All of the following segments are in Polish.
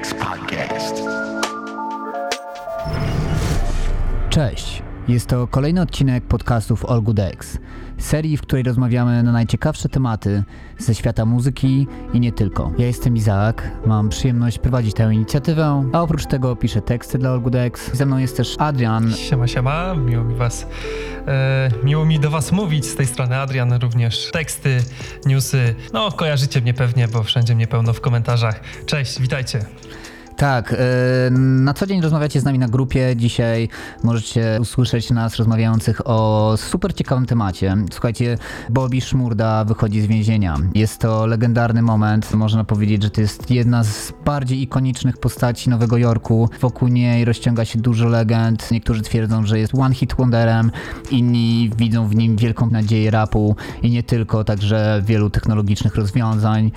Podcast. Cześć. Jest to kolejny odcinek podcastów All Good serii, w której rozmawiamy na najciekawsze tematy ze świata muzyki i nie tylko. Ja jestem Izaak, mam przyjemność prowadzić tę inicjatywę, a oprócz tego piszę teksty dla All Good X. Ze mną jest też Adrian. Siema, siema, miło mi was, e, miło mi do was mówić z tej strony Adrian, również teksty, newsy, no kojarzycie mnie pewnie, bo wszędzie mnie pełno w komentarzach. Cześć, witajcie. Tak, e, na co dzień rozmawiacie z nami na grupie. Dzisiaj możecie usłyszeć nas rozmawiających o super ciekawym temacie. Słuchajcie, Bobby Szmurda wychodzi z więzienia. Jest to legendarny moment. Można powiedzieć, że to jest jedna z bardziej ikonicznych postaci Nowego Jorku. Wokół niej rozciąga się dużo legend. Niektórzy twierdzą, że jest one hit wonderem, inni widzą w nim wielką nadzieję rapu i nie tylko, także wielu technologicznych rozwiązań.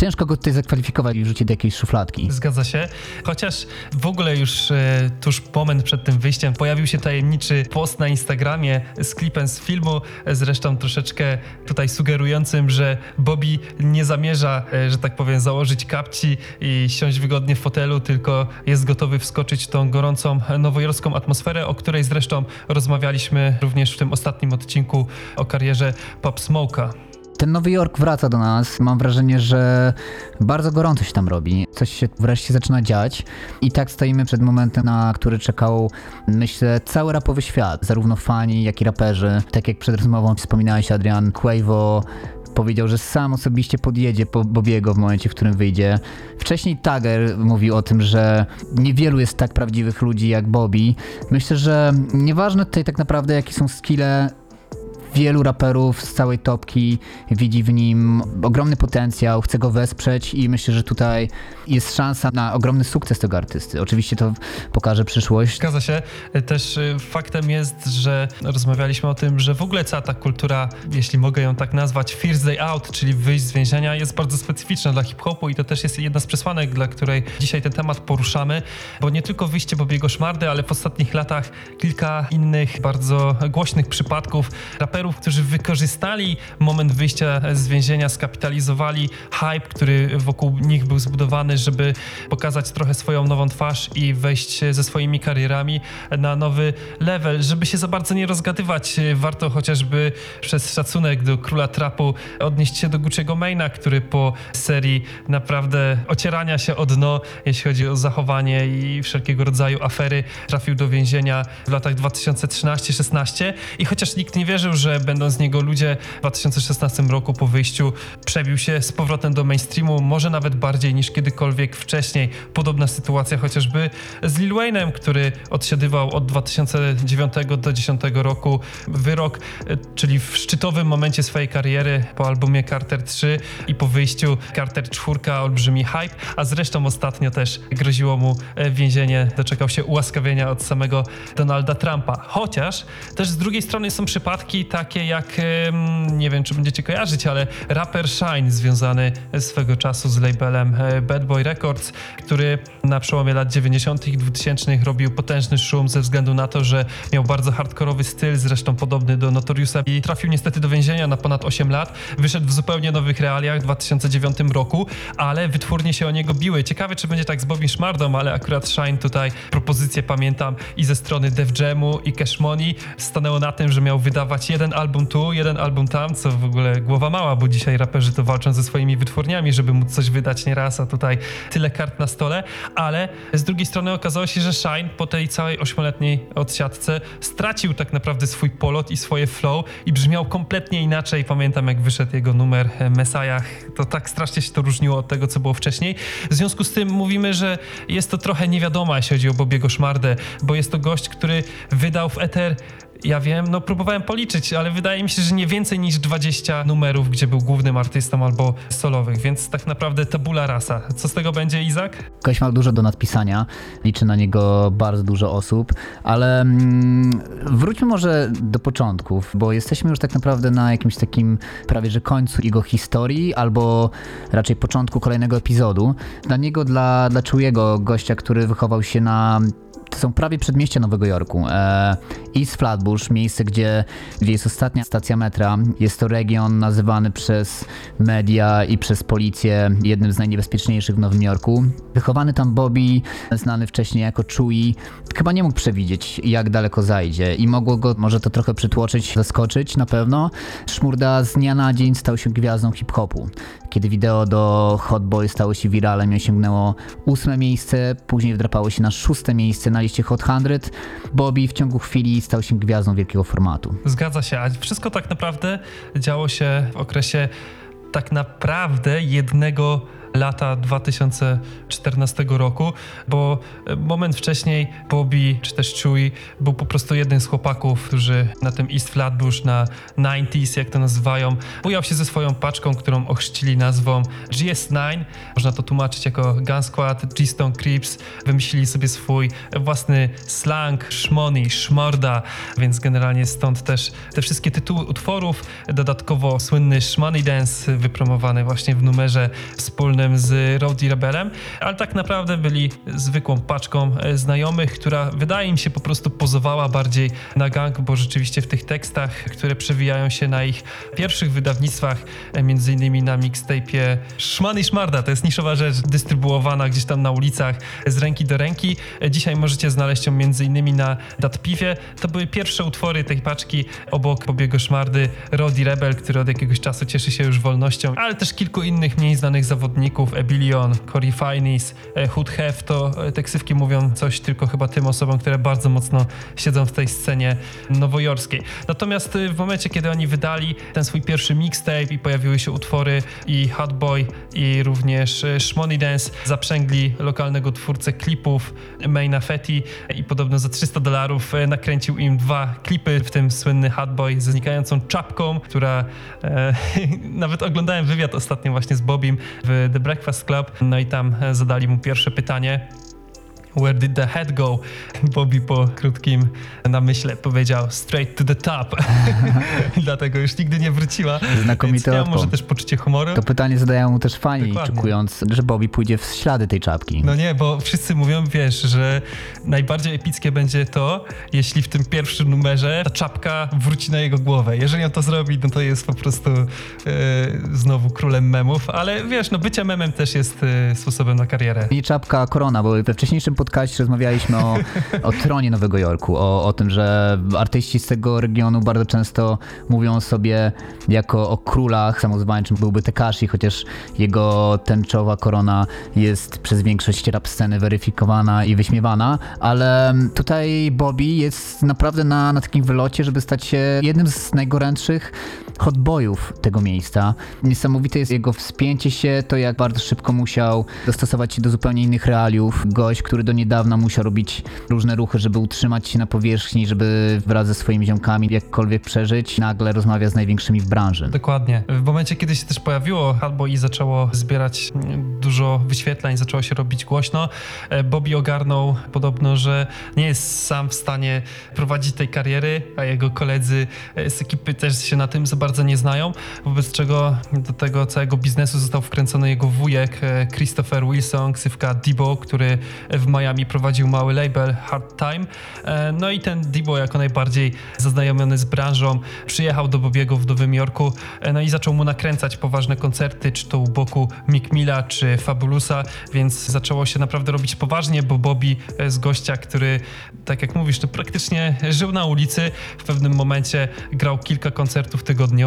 Ciężko go tutaj zakwalifikować i wrzucić do jakiejś szufladki. Zgadza się. Chociaż w ogóle już e, tuż moment przed tym wyjściem pojawił się tajemniczy post na Instagramie z klipem z filmu, zresztą troszeczkę tutaj sugerującym, że Bobby nie zamierza, e, że tak powiem, założyć kapci i siąść wygodnie w fotelu, tylko jest gotowy wskoczyć w tą gorącą nowojorską atmosferę, o której zresztą rozmawialiśmy również w tym ostatnim odcinku o karierze Pop Smoke'a. Ten Nowy Jork wraca do nas. Mam wrażenie, że bardzo gorąco się tam robi. Coś się wreszcie zaczyna dziać. I tak stoimy przed momentem, na który czekał, myślę, cały rapowy świat. Zarówno fani, jak i raperzy. Tak jak przed rozmową wspominałeś, Adrian Quavo powiedział, że sam osobiście podjedzie po Bobiego w momencie, w którym wyjdzie. Wcześniej Tager mówił o tym, że niewielu jest tak prawdziwych ludzi jak Bobby. Myślę, że nieważne tutaj tak naprawdę, jakie są skille wielu raperów z całej topki widzi w nim ogromny potencjał, chce go wesprzeć i myślę, że tutaj jest szansa na ogromny sukces tego artysty. Oczywiście to pokaże przyszłość. Zgadza się. Też y, faktem jest, że rozmawialiśmy o tym, że w ogóle cała ta kultura, jeśli mogę ją tak nazwać, First Day Out, czyli wyjść z więzienia, jest bardzo specyficzna dla hip-hopu i to też jest jedna z przesłanek, dla której dzisiaj ten temat poruszamy, bo nie tylko wyjście Bobiego Szmardy, ale w ostatnich latach kilka innych bardzo głośnych przypadków raperów, którzy wykorzystali moment wyjścia z więzienia, skapitalizowali hype, który wokół nich był zbudowany, żeby pokazać trochę swoją nową twarz i wejść ze swoimi karierami na nowy level. Żeby się za bardzo nie rozgadywać, warto chociażby przez szacunek do króla trapu odnieść się do Gucci'ego Maina, który po serii naprawdę ocierania się o dno, jeśli chodzi o zachowanie i wszelkiego rodzaju afery, trafił do więzienia w latach 2013-16 i chociaż nikt nie wierzył, że będą z niego ludzie w 2016 roku po wyjściu przebił się z powrotem do mainstreamu, może nawet bardziej niż kiedykolwiek wcześniej. Podobna sytuacja chociażby z Lil Wayne'em, który odsiedywał od 2009 do 2010 roku wyrok, czyli w szczytowym momencie swojej kariery po albumie Carter 3 i po wyjściu Carter 4 olbrzymi hype, a zresztą ostatnio też groziło mu e, więzienie, doczekał się ułaskawienia od samego Donalda Trumpa. Chociaż też z drugiej strony są przypadki takie jak, nie wiem czy będziecie kojarzyć, ale raper Shine związany swego czasu z labelem e, Bad Boy Records, który na przełomie lat 90. i 2000 robił potężny szum ze względu na to, że miał bardzo hardkorowy styl, zresztą podobny do Notoriusa i trafił niestety do więzienia na ponad 8 lat. Wyszedł w zupełnie nowych realiach w 2009 roku, ale wytwórnie się o niego biły. Ciekawe, czy będzie tak z Bobby Szmardą, ale akurat Shine tutaj propozycję pamiętam i ze strony Def Jamu i Cash Money stanęło na tym, że miał wydawać jeden album tu, jeden album tam, co w ogóle głowa mała, bo dzisiaj raperzy to walczą ze swoimi wytwórniami, żeby móc coś wydać nieraz, a tutaj tyle kart na stole, ale z drugiej strony okazało się, że Shine po tej całej ośmioletniej odsiadce stracił tak naprawdę swój polot i swoje flow i brzmiał kompletnie inaczej. Pamiętam jak wyszedł jego numer e, Messiah, to tak strasznie się to różniło od tego, co było wcześniej. W związku z tym mówimy, że jest to trochę niewiadoma, jeśli chodzi o Bobiego Szmardę, bo jest to gość, który wydał w Ether ja wiem, no próbowałem policzyć, ale wydaje mi się, że nie więcej niż 20 numerów, gdzie był głównym artystą albo solowych, więc tak naprawdę tabula rasa. Co z tego będzie, Izak? Gość ma dużo do nadpisania, liczy na niego bardzo dużo osób, ale mm, wróćmy może do początków, bo jesteśmy już tak naprawdę na jakimś takim prawie że końcu jego historii, albo raczej początku kolejnego epizodu. Dla niego, dla, dla Chewiego, gościa, który wychował się na To są prawie przedmieścia Nowego Jorku. E, East Flatbush, miejsce, gdzie, gdzie jest ostatnia stacja metra. Jest to region nazywany przez media i przez policję jednym z najniebezpieczniejszych w Nowym Jorku. Wychowany tam Bobby, znany wcześniej jako Chewie, chyba nie mógł przewidzieć, jak daleko zajdzie i mogło go może to trochę przytłoczyć, zaskoczyć na pewno. Szmurda z dnia na dzień stał się gwiazdą hip-hopu. Kiedy wideo do Hot Boy stało się wiralem i osiągnęło ósme miejsce, później wdrapało się na szóste miejsce na liście Hot 100, Bobby w ciągu chwili stał się gwiazdą wielkiego formatu. Zgadza się, a wszystko tak naprawdę działo się w okresie tak naprawdę jednego lata 2014 roku, bo moment wcześniej Bobby czy też Chewie był po prostu jednym z chłopaków, którzy na tym East Flatbush na 90s, jak to nazywają, bujał się ze swoją paczką, którą ochrzcili nazwą GS9. Można to tłumaczyć jako Gun Squad, G-Stone Crips. Wymyślili sobie swój własny slang, szmoni, szmorda, więc generalnie stąd też te wszystkie tytuły utworów. Dodatkowo słynny Shmoney Dance wypromowany właśnie w numerze wspólnym z Rowdy Rebelem, ale tak naprawdę byli zwykłą paczką e, znajomych, która wydaje mi się po prostu pozowała bardziej na gang, bo rzeczywiście w tych tekstach, które przewijają się na ich pierwszych wydawnictwach, e, między innymi na mixtape'ie Szman i Szmarda, to jest niszowa rzecz, dystrybuowana gdzieś tam na ulicach z ręki do ręki. E, Dzisiaj możecie znaleźć ją między innymi na Datpiwie. To były pierwsze utwory tej paczki obok Bobiego Szmardy, Rowdy Rebel, który od jakiegoś czasu cieszy się już wolnością, ale też kilku innych mniej znanych zawodników, Ebilion, Cory Finis, e, Hood Hef, to e, te ksywki mówią coś tylko chyba tym osobom, które bardzo mocno siedzą w tej scenie nowojorskiej. Natomiast e, w momencie, kiedy oni wydali ten swój pierwszy mixtape i pojawiły się utwory i Hot Boy i również e, Shmoney Dance zaprzęgli lokalnego twórcę klipów Maina Fetty i podobno za 300 dolarów nakręcił im dwa klipy, w tym słynny Hot Boy ze znikającą czapką, która e, nawet oglądałem wywiad ostatnio właśnie z Bobim w The Breakfast Club, no i tam e, zadali mu pierwsze pytanie. Where did the head go? Bobby po krótkim namyśle powiedział straight to the top. Dlatego już nigdy nie wróciła. Znakomity Więc może też poczucie humoru. To pytanie zadają mu też fani, Dokładnie. oczekując, że Bobby pójdzie w ślady tej czapki. No nie, bo wszyscy mówią, wiesz, że najbardziej epickie będzie to, jeśli w tym pierwszym numerze ta czapka wróci na jego głowę. Jeżeli on to zrobi, no to jest po prostu e, znowu królem memów, ale wiesz, no bycie memem też jest e, sposobem na karierę. Nie czapka, korona, bo we wcześniejszym podcaście rozmawialiśmy o, o tronie Nowego Jorku, o, o tym, że artyści z tego regionu bardzo często mówią o sobie jako o królach. Samozwańczym byłby Tekashi, chociaż jego tęczowa korona jest przez większość rap sceny weryfikowana i wyśmiewana, ale tutaj Bobby jest naprawdę na, na takim wylocie, żeby stać się jednym z najgorętszych hotboyów tego miejsca. Niesamowite jest jego wspięcie się, to jak bardzo szybko musiał dostosować się do zupełnie innych realiów. Gość, który do niedawna musiał robić różne ruchy, żeby utrzymać się na powierzchni, żeby wraz ze swoimi ziomkami jakkolwiek przeżyć, nagle rozmawia z największymi w branży. Dokładnie. W momencie, kiedy się też pojawiło Albo i zaczęło zbierać dużo wyświetleń, zaczęło się robić głośno, e, Bobby ogarnął podobno, że nie jest sam w stanie prowadzić tej kariery, a jego koledzy e, z ekipy też się na tym za bardzo nie znają, wobec czego do tego całego biznesu został wkręcony jego wujek e, Christopher Wilson, ksywka Debo, który w Miami prowadził mały label Hard Time. E, No i ten Debo jako najbardziej zaznajomiony z branżą przyjechał do Bobiego w Nowym Jorku e, no i zaczął mu nakręcać poważne koncerty, czy to u boku Mick Milla, czy Fabulusa, więc zaczęło się naprawdę robić poważnie, bo Bobby z gościa, który tak jak mówisz, to praktycznie żył na ulicy, w pewnym momencie grał kilka koncertów tygodniowo,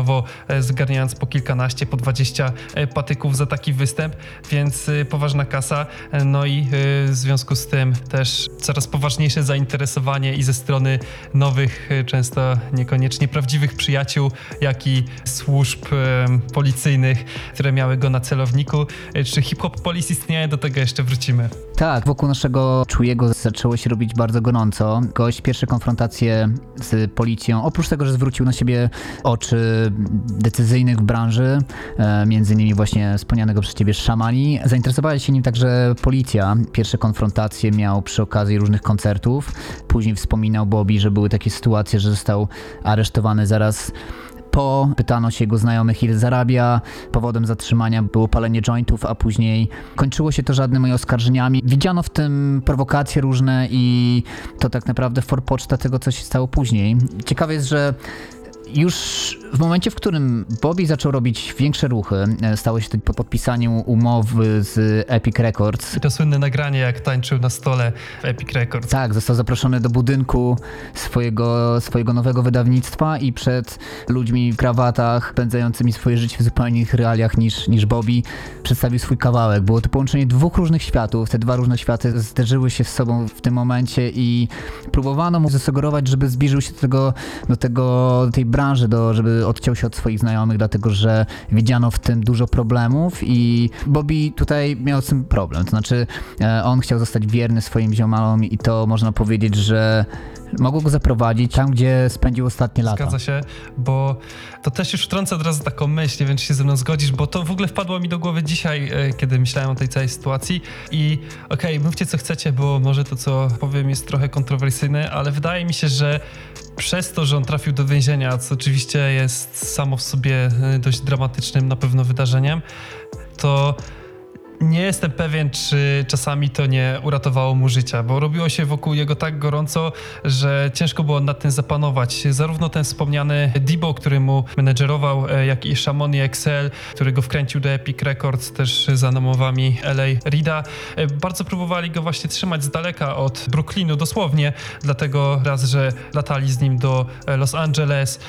e, zgarniając po kilkanaście, po dwadzieścia e, patyków za taki występ, więc e, poważna kasa, no i w związku z tym też coraz poważniejsze zainteresowanie i ze strony nowych, często niekoniecznie prawdziwych przyjaciół, jak i służb policyjnych, które miały go na celowniku. Czy hip-hop police istnieje? Do tego jeszcze wrócimy. Tak, wokół naszego czujego zaczęło się robić bardzo gorąco. Gość pierwsze konfrontacje z policją, oprócz tego, że zwrócił na siebie oczy decyzyjnych w branży, e, między innymi właśnie wspomnianego przez ciebie szamani, zainteresowała się nim także policja. Pierwsze konfrontacje miał przy okazji różnych koncertów. Później wspominał Bobby, że były takie sytuacje, że został aresztowany zaraz Po pytano się jego znajomych, ile zarabia. Powodem zatrzymania było palenie jointów, a później kończyło się to żadnymi oskarżeniami. Widziano w tym prowokacje różne i to tak naprawdę forpoczta tego, co się stało później. Ciekawe jest, że już w momencie, w którym Bobby zaczął robić większe ruchy, e, stało się to po podpisaniu umowy z Epic Records. I to słynne nagranie, jak tańczył na stole w Epic Records. Tak, został zaproszony do budynku swojego, swojego nowego wydawnictwa i przed ludźmi w krawatach, pędzającymi swoje życie w zupełnie innych realiach niż, niż Bobby, przedstawił swój kawałek. Było to połączenie dwóch różnych światów. Te dwa różne światy zderzyły się z sobą w tym momencie i próbowano mu zasugerować, żeby zbliżył się do tego, do tego, tej branży, do, żeby odciął się od swoich znajomych, dlatego że widziano w tym dużo problemów i Bobby tutaj miał z tym problem. To znaczy, e, on chciał zostać wierny swoim ziomalom i to można powiedzieć, że mogło go zaprowadzić tam, gdzie spędził ostatnie lata. Zgadza się, bo to też już wtrącę od razu taką myśl, nie wiem, czy się ze mną zgodzisz, bo to w ogóle wpadło mi do głowy dzisiaj, e, kiedy myślałem o tej całej sytuacji i okej, mówcie co chcecie, bo może to, co powiem jest trochę kontrowersyjne, ale wydaje mi się, że przez to, że on trafił do więzienia, co oczywiście jest samo w sobie e, dość dramatycznym na pewno wydarzeniem, to nie jestem pewien, czy czasami to nie uratowało mu życia, bo robiło się wokół niego tak gorąco, że ciężko było nad tym zapanować. Zarówno ten wspomniany Debo, który mu menedżerował, e, jak i Shamoni Excel, który go wkręcił do Epic Records, też za namowami LA Rida, e, bardzo próbowali go właśnie trzymać z daleka od Brooklynu, dosłownie, dlatego raz, że latali z nim do e, Los Angeles,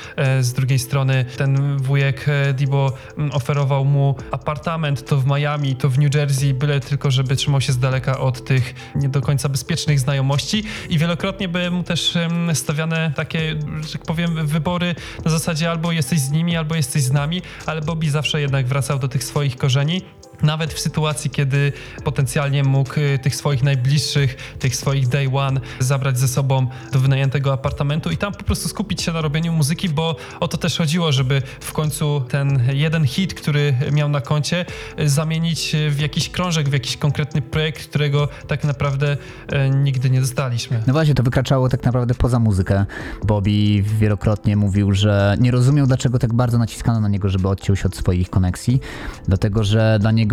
z drugiej strony ten wujek Debo oferował mu apartament to w Miami, to w New Jersey, byle tylko, żeby trzymał się z daleka od tych nie do końca bezpiecznych znajomości i wielokrotnie były mu też stawiane takie, że tak powiem, wybory na zasadzie albo jesteś z nimi, albo jesteś z nami, ale Bobby zawsze jednak wracał do tych swoich korzeni. Nawet w sytuacji, kiedy potencjalnie mógł y, tych swoich najbliższych, tych swoich day one zabrać ze sobą do wynajętego apartamentu i tam po prostu skupić się na robieniu muzyki, bo o to też chodziło, żeby w końcu ten jeden hit, który miał na koncie, y, zamienić w jakiś krążek, w jakiś konkretny projekt, którego tak naprawdę e, nigdy nie dostaliśmy. No właśnie, to wykraczało tak naprawdę poza muzykę. Bobby wielokrotnie mówił, że nie rozumiał, dlaczego tak bardzo naciskano na niego, żeby odciął się od swoich koneksji, dlatego że dla niego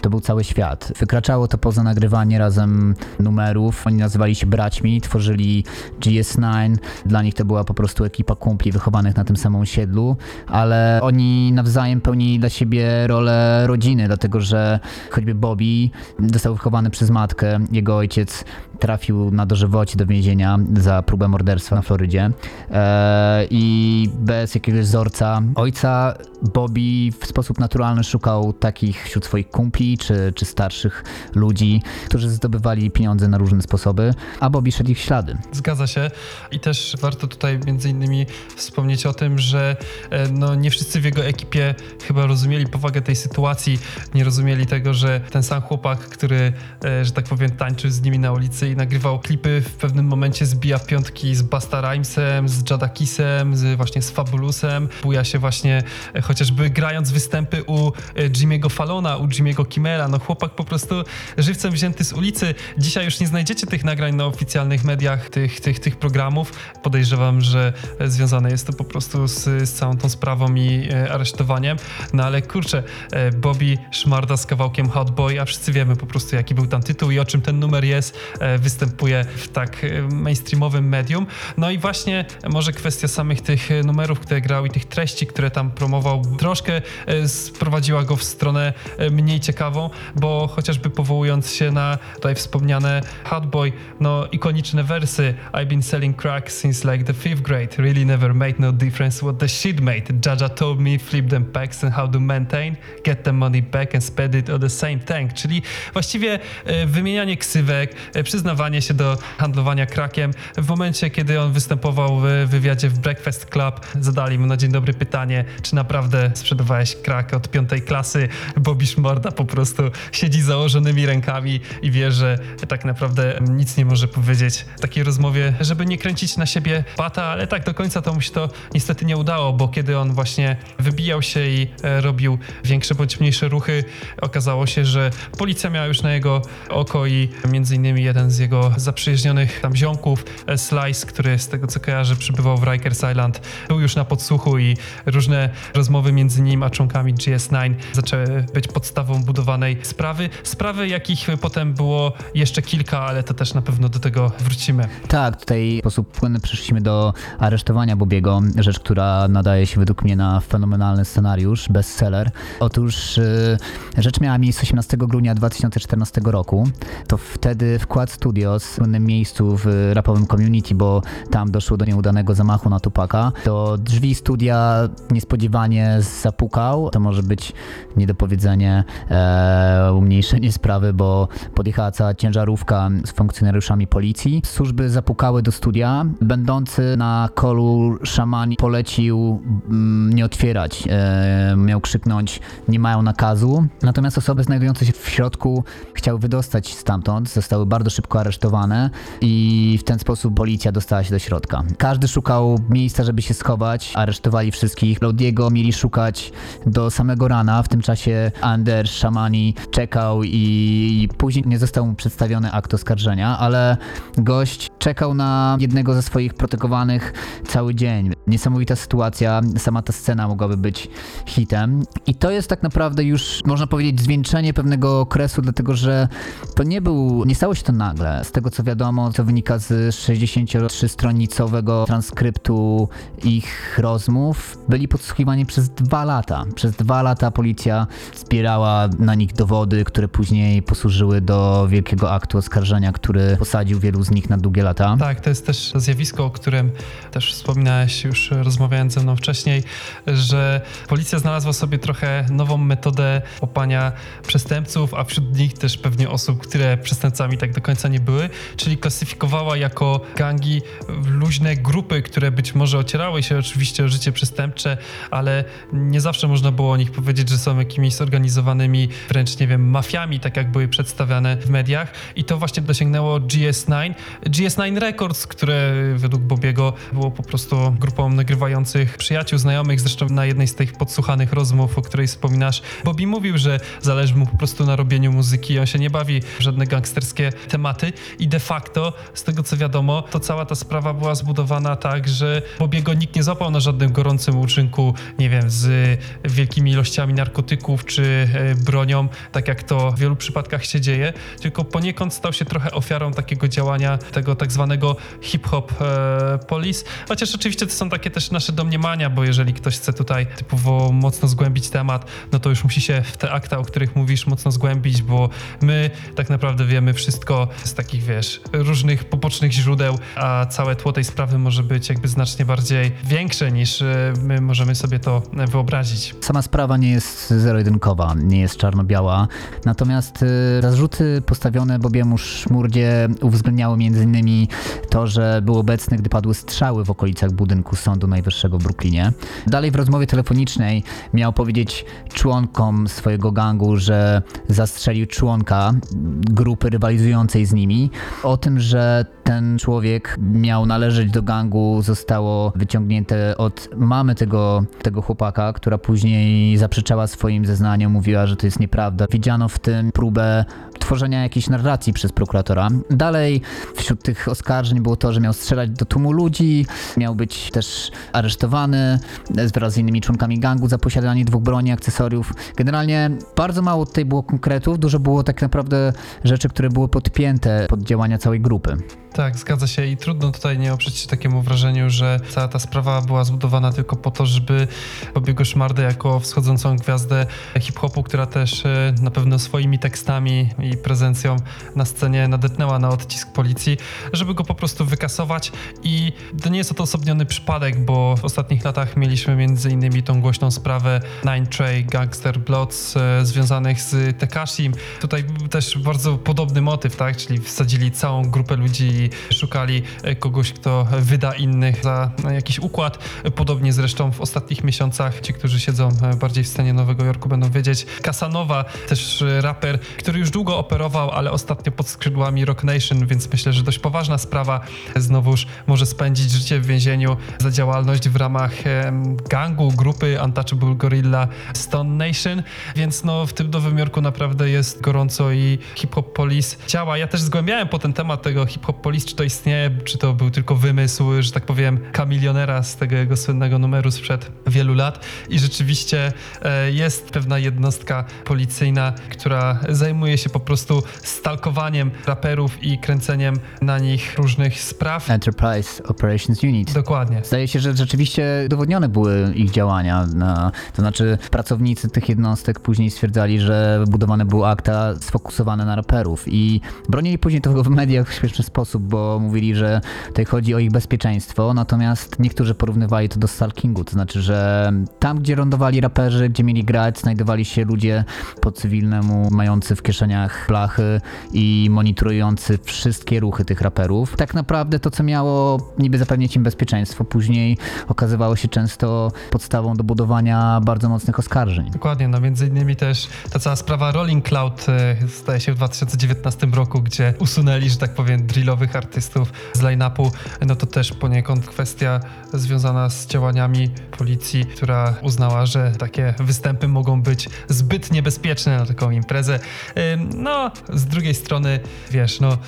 to był cały świat. Wykraczało to poza nagrywanie razem numerów. Oni nazywali się braćmi, tworzyli GS9. Dla nich to była po prostu ekipa kumpli wychowanych na tym samym osiedlu, ale oni nawzajem pełnili dla siebie rolę rodziny, dlatego że choćby Bobby został wychowany przez matkę, jego ojciec trafił na dożywocie do więzienia za próbę morderstwa na Florydzie e, i bez jakiegoś wzorca ojca Bobby w sposób naturalny szukał takich wśród swoich kumpli czy, czy starszych ludzi, którzy zdobywali pieniądze na różne sposoby, a Bobby szedł ich ślady. Zgadza się. I też warto tutaj między innymi wspomnieć o tym, że e, no, nie wszyscy w jego ekipie chyba rozumieli powagę tej sytuacji, nie rozumieli tego, że ten sam chłopak, który, e, że tak powiem, tańczył z nimi na ulicy i nagrywał klipy, w pewnym momencie zbija piątki z Basta Rhymesem, z Jadakisem, z, właśnie z Fabulusem, buja się właśnie e, chociażby grając występy u Jimmy'ego Fallona, u Jimmy'ego Kimmela, no chłopak po prostu żywcem wzięty z ulicy. Dzisiaj już nie znajdziecie tych nagrań na oficjalnych mediach, tych, tych, tych programów. Podejrzewam, że związane jest to po prostu z, z całą tą sprawą i e, aresztowaniem. No ale kurczę, e, Bobby szmarda z kawałkiem Hot Boy, a wszyscy wiemy po prostu jaki był tam tytuł i o czym ten numer jest. E, występuje w tak e, mainstreamowym medium. No i właśnie może kwestia samych tych e, numerów, które grał i tych treści, które tam promował, troszkę e, sprowadziła go w stronę mniej ciekawą, bo chociażby powołując się na tutaj wspomniane Hot Boy, no ikoniczne wersy I've been selling crack since like the fifth grade, really never made no difference what the shit made. Jaja told me flip them packs and how to maintain, get the money back and spend it on the same tank, czyli właściwie e, wymienianie ksywek, e, przyznawanie się do handlowania krakiem. W momencie, kiedy on występował w wywiadzie w Breakfast Club, zadali mu na dzień dobry pytanie, czy naprawdę sprzedawałeś krak od piątej klasy. Bobby Szmorda po prostu siedzi założonymi rękami i wie, że tak naprawdę nic nie może powiedzieć w takiej rozmowie, żeby nie kręcić na siebie pata, ale tak do końca to mu się to niestety nie udało, bo kiedy on właśnie wybijał się i e, robił większe bądź mniejsze ruchy, okazało się, że policja miała już na jego oko i między innymi jeden z jego zaprzyjaźnionych tam ziomków, e, Slice, który z tego co kojarzę przybywał w Rikers Island, był już na podsłuchu i różne rozmowy między nim a członkami GS9 zaczęły być podstawą budowanej sprawy. Sprawy, jakich potem było jeszcze kilka, ale to też na pewno do tego wrócimy. Tak, tutaj w sposób płynny przeszliśmy do aresztowania Bobiego, rzecz, która nadaje się według mnie na fenomenalny scenariusz, bestseller. Otóż y, rzecz miała miejsce 18 grudnia 2014 roku. To wtedy wkład Studios w słynnym miejscu w rapowym community, bo tam doszło do nieudanego zamachu na Tupaka. Do drzwi studia niespodziewanie zapukał. To może być niedopowiedzenie, e, umniejszenie sprawy, bo podjechała cała ciężarówka z funkcjonariuszami policji. Służby zapukały do studia. Będący na kolu szaman polecił mm, nie otwierać. E, miał krzyknąć, nie mają nakazu. Natomiast osoby znajdujące się w środku chciały wydostać stamtąd. Zostały bardzo szybko aresztowane i w ten sposób policja dostała się do środka. Każdy szukał miejsca, żeby się schować. Aresztowali wszystkich. Lodiego mieli szukać do samego rana. W tym czasie Anders Szamani czekał i, i później nie został mu przedstawiony akt oskarżenia, ale gość czekał na jednego ze swoich protegowanych cały dzień. Niesamowita sytuacja, sama ta scena mogłaby być hitem. I to jest tak naprawdę już, można powiedzieć, zwieńczenie pewnego okresu, dlatego że to nie był, nie stało się to nagle. Z tego co wiadomo, co wynika z 63-stronicowego transkryptu ich rozmów, byli podsłuchiwani przez dwa lata. Przez dwa lata policja zbierała na nich dowody, które później posłużyły do wielkiego aktu oskarżenia, który posadził wielu z nich na długie lata. Tak, to jest też zjawisko, o którym też wspominałeś już rozmawiając ze mną wcześniej, że policja znalazła sobie trochę nową metodę łapania przestępców, a wśród nich też pewnie osób, które przestępcami tak do końca nie były, czyli klasyfikowała jako gangi luźne grupy, które być może ocierały się oczywiście o życie przestępcze, ale nie zawsze można było o nich powiedzieć, że są jakimiś zorganizowanymi, wręcz nie wiem, mafiami, tak jak były przedstawiane w mediach. I to właśnie dosięgnęło GS9. GS9 Records, które według Bobiego było po prostu grupą nagrywających przyjaciół, znajomych, zresztą na jednej z tych podsłuchanych rozmów, o której wspominasz, Bobby mówił, że zależy mu po prostu na robieniu muzyki, on się nie bawi w żadne gangsterskie tematy. I de facto, z tego co wiadomo, to cała ta sprawa była zbudowana tak, że Bobiego nikt nie złapał na żadnym gorącym uczynku, nie wiem, z wielkimi ilościami narkotyków czy e, bronią, tak jak to w wielu przypadkach się dzieje, tylko poniekąd stał się trochę ofiarą takiego działania tego tak zwanego hip-hop e, police, chociaż oczywiście to są takie też nasze domniemania, bo jeżeli ktoś chce tutaj typowo mocno zgłębić temat, no to już musi się w te akta, o których mówisz, mocno zgłębić, bo my tak naprawdę wiemy wszystko z takich, wiesz, różnych pobocznych źródeł, a całe tło tej sprawy może być jakby znacznie bardziej większe niż e, my możemy sobie to wyobrazić. Sama sprawa nie jest zero-jedynkowa, nie jest czarno-biała, natomiast y, zarzuty postawione Bobiemu Szmurdzie uwzględniały m.in. to, że był obecny, gdy padły strzały w okolicach budynku Sądu Najwyższego w Brooklynie. Dalej w rozmowie telefonicznej miał powiedzieć członkom swojego gangu, że zastrzelił członka grupy rywalizującej z nimi. O tym, że ten człowiek miał należeć do gangu, zostało wyciągnięte od mamy tego, tego chłopaka, która później zaprzeczała swoim zeznaniom, mówiła, że to jest nieprawda. Widziano w tym próbę tworzenia jakiejś narracji przez prokuratora. Dalej wśród tych oskarżeń było to, że miał strzelać do tłumu ludzi, miał być też aresztowany wraz z innymi członkami gangu za posiadanie dwóch broni, akcesoriów. Generalnie bardzo mało tutaj było konkretów, dużo było tak naprawdę rzeczy, które były podpięte pod działania całej grupy. Tak, zgadza się. I trudno tutaj nie oprzeć się takiemu wrażeniu, że cała ta sprawa była zbudowana tylko po to, żeby Bobiego Szmardę jako wschodzącą gwiazdę hip-hopu, która też e, na pewno swoimi tekstami i prezencją na scenie nadetnęła na odcisk policji, żeby go po prostu wykasować. I to nie jest odosobniony przypadek, bo w ostatnich latach mieliśmy między innymi tą głośną sprawę Nine Trey Gangster Bloods e, związanych z Tekashim. Tutaj też bardzo podobny motyw, tak, czyli wsadzili całą grupę ludzi i szukali e, kogoś, kto wyda innych za e, jakiś układ. Podobnie zresztą w ostatnich miesiącach ci, którzy siedzą e, bardziej w scenie Nowego Jorku będą wiedzieć. Casanowa, też raper, który już długo operował, ale ostatnio pod skrzydłami Rock Nation, więc myślę, że dość poważna sprawa. Znowuż może spędzić życie w więzieniu za działalność w ramach gangu, grupy Untouchable Gorilla Stone Nation, więc no w tym Nowym Jorku naprawdę jest gorąco i Hip Hop Police działa. Ja też zgłębiałem po ten temat tego Hip Hop Czy to istnieje, czy to był tylko wymysł, że tak powiem, kamilionera z tego jego słynnego numeru sprzed wielu lat i rzeczywiście e, jest pewna jednostka policyjna, która zajmuje się po prostu stalkowaniem raperów i kręceniem na nich różnych spraw. Enterprise Operations Unit. Dokładnie. Zdaje się, że rzeczywiście udowodnione były ich działania. Na, to znaczy, pracownicy tych jednostek później stwierdzali, że budowane były akta sfokusowane na raperów i bronili później tego w mediach w śmieszny sposób, bo mówili, że tutaj chodzi o ich bezpieczeństwo, natomiast niektórzy porównywali to do stalkingu, to znaczy, że tam, gdzie lądowali raperzy, gdzie mieli grać, znajdowali się ludzie po cywilnemu, mający w kieszeniach blachy i monitorujący wszystkie ruchy tych raperów. Tak naprawdę to, co miało niby zapewnić im bezpieczeństwo, później okazywało się często podstawą do budowania bardzo mocnych oskarżeń. Dokładnie, no między innymi też ta cała sprawa Rolling Cloud e, zdaje się w 2019 roku, gdzie usunęli, że tak powiem, drillowych artystów z line-upu, no to też poniekąd kwestia związana z działaniami policji, która uznała, że takie występy mogą być zbyt niebezpieczne na taką imprezę. No, z drugiej strony, wiesz, no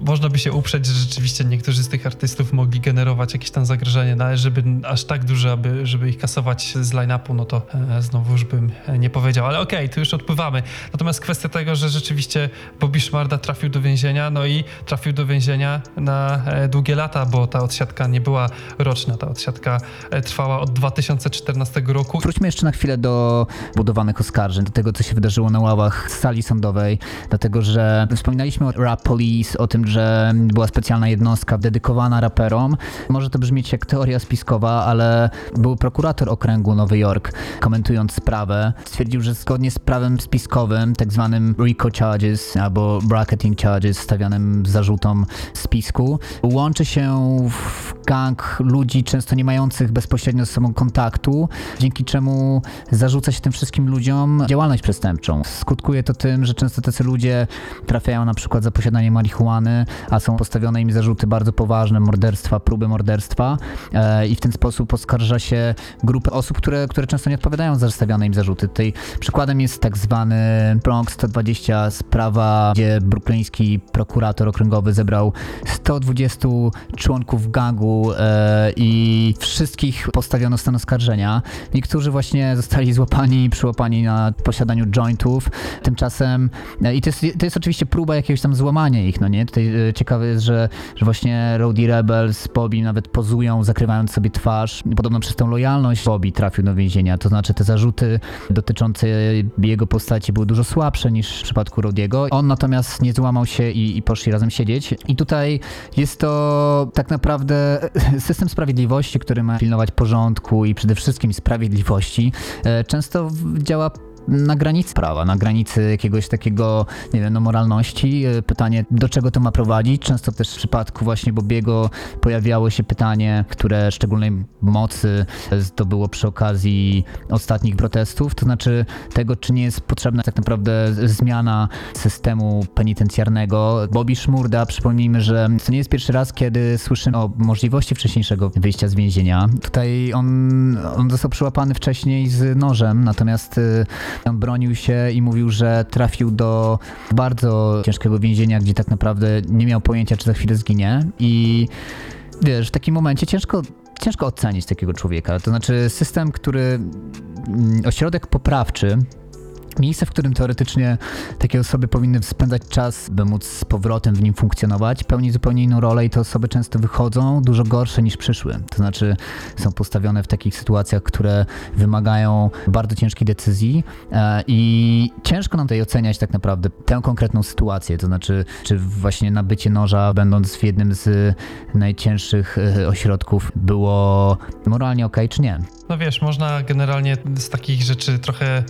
można by się uprzeć, że rzeczywiście niektórzy z tych artystów mogli generować jakieś tam zagrożenie, no ale żeby aż tak duże, aby, żeby ich kasować z line-upu, no to e, znowuż bym e, nie powiedział. Ale okej, tu już odpływamy. Natomiast kwestia tego, że rzeczywiście Bobby Szmarda trafił do więzienia, no i trafił do więzienia na e, długie lata, bo ta odsiadka nie była roczna, ta odsiadka e, trwała od 2014 roku. Wróćmy jeszcze na chwilę do budowanych oskarżeń, do tego, co się wydarzyło na ławach sali sądowej, dlatego że wspominaliśmy o Rap Police, o tym, że była specjalna jednostka dedykowana raperom. Może to brzmieć jak teoria spiskowa, ale był prokurator okręgu Nowy Jork, komentując sprawę, stwierdził, że zgodnie z prawem spiskowym, tak zwanym RICO charges albo bracketing charges, stawianym zarzutom spisku, łączy się w gang ludzi często nie mających bezpośrednio ze sobą kontaktu, dzięki czemu zarzuca się tym wszystkim ludziom działalność przestępczą. Skutkuje to tym, że często tacy ludzie trafiają na przykład za posiadanie marihuany, a są postawione im zarzuty bardzo poważne, morderstwa, próby morderstwa e, i w ten sposób oskarża się grupę osób, które, które często nie odpowiadają za stawiane im zarzuty. Tutaj przykładem jest tak zwany Bronx 120, sprawa, gdzie brukleński prokurator okręgowy zebrał 120 członków gangu e, i wszystkich postawiono stan oskarżenia. Niektórzy właśnie zostali złapani, przyłapani na posiadaniu jointów. Tymczasem, e, i to jest, to jest oczywiście próba jakiegoś tam złamania ich, no nie? Tutaj e, ciekawe jest, że, że właśnie Rowdy Rebels, Bobby nawet pozują, zakrywając sobie twarz. Podobno przez tą lojalność Bobby trafił do więzienia, to znaczy te zarzuty dotyczące jego postaci były dużo słabsze niż w przypadku Rodiego. On natomiast nie złamał się i, i poszli razem siedzieć. I tutaj jest to tak naprawdę system sprawiedliwości, który ma pilnować porządku i przede wszystkim sprawiedliwości. E, Często działa na granicy prawa, na granicy jakiegoś takiego, nie wiem, no moralności. E, Pytanie, do czego to ma prowadzić? Często też w przypadku właśnie Bobiego pojawiało się pytanie, które szczególnej mocy zdobyło przy okazji ostatnich protestów, to znaczy tego, czy nie jest potrzebna tak naprawdę zmiana systemu penitencjarnego. Bobby Szmurda, przypomnijmy, że to nie jest pierwszy raz, kiedy słyszymy o możliwości wcześniejszego wyjścia z więzienia. Tutaj on, on został przyłapany wcześniej z nożem, natomiast on bronił się i mówił, że trafił do bardzo ciężkiego więzienia, gdzie tak naprawdę nie miał pojęcia, czy za chwilę zginie i wiesz, w takim momencie ciężko ciężko ocenić takiego człowieka. To znaczy system, który mm, ośrodek poprawczy Miejsce, w którym teoretycznie takie osoby powinny spędzać czas, by móc z powrotem w nim funkcjonować, pełni zupełnie inną rolę i te osoby często wychodzą dużo gorsze niż przyszły. To znaczy są postawione w takich sytuacjach, które wymagają bardzo ciężkiej decyzji e, i ciężko nam tutaj oceniać tak naprawdę tę konkretną sytuację. To znaczy, czy właśnie nabycie noża, będąc w jednym z najcięższych e, ośrodków, było moralnie okej, czy nie. No wiesz, można generalnie z takich rzeczy trochę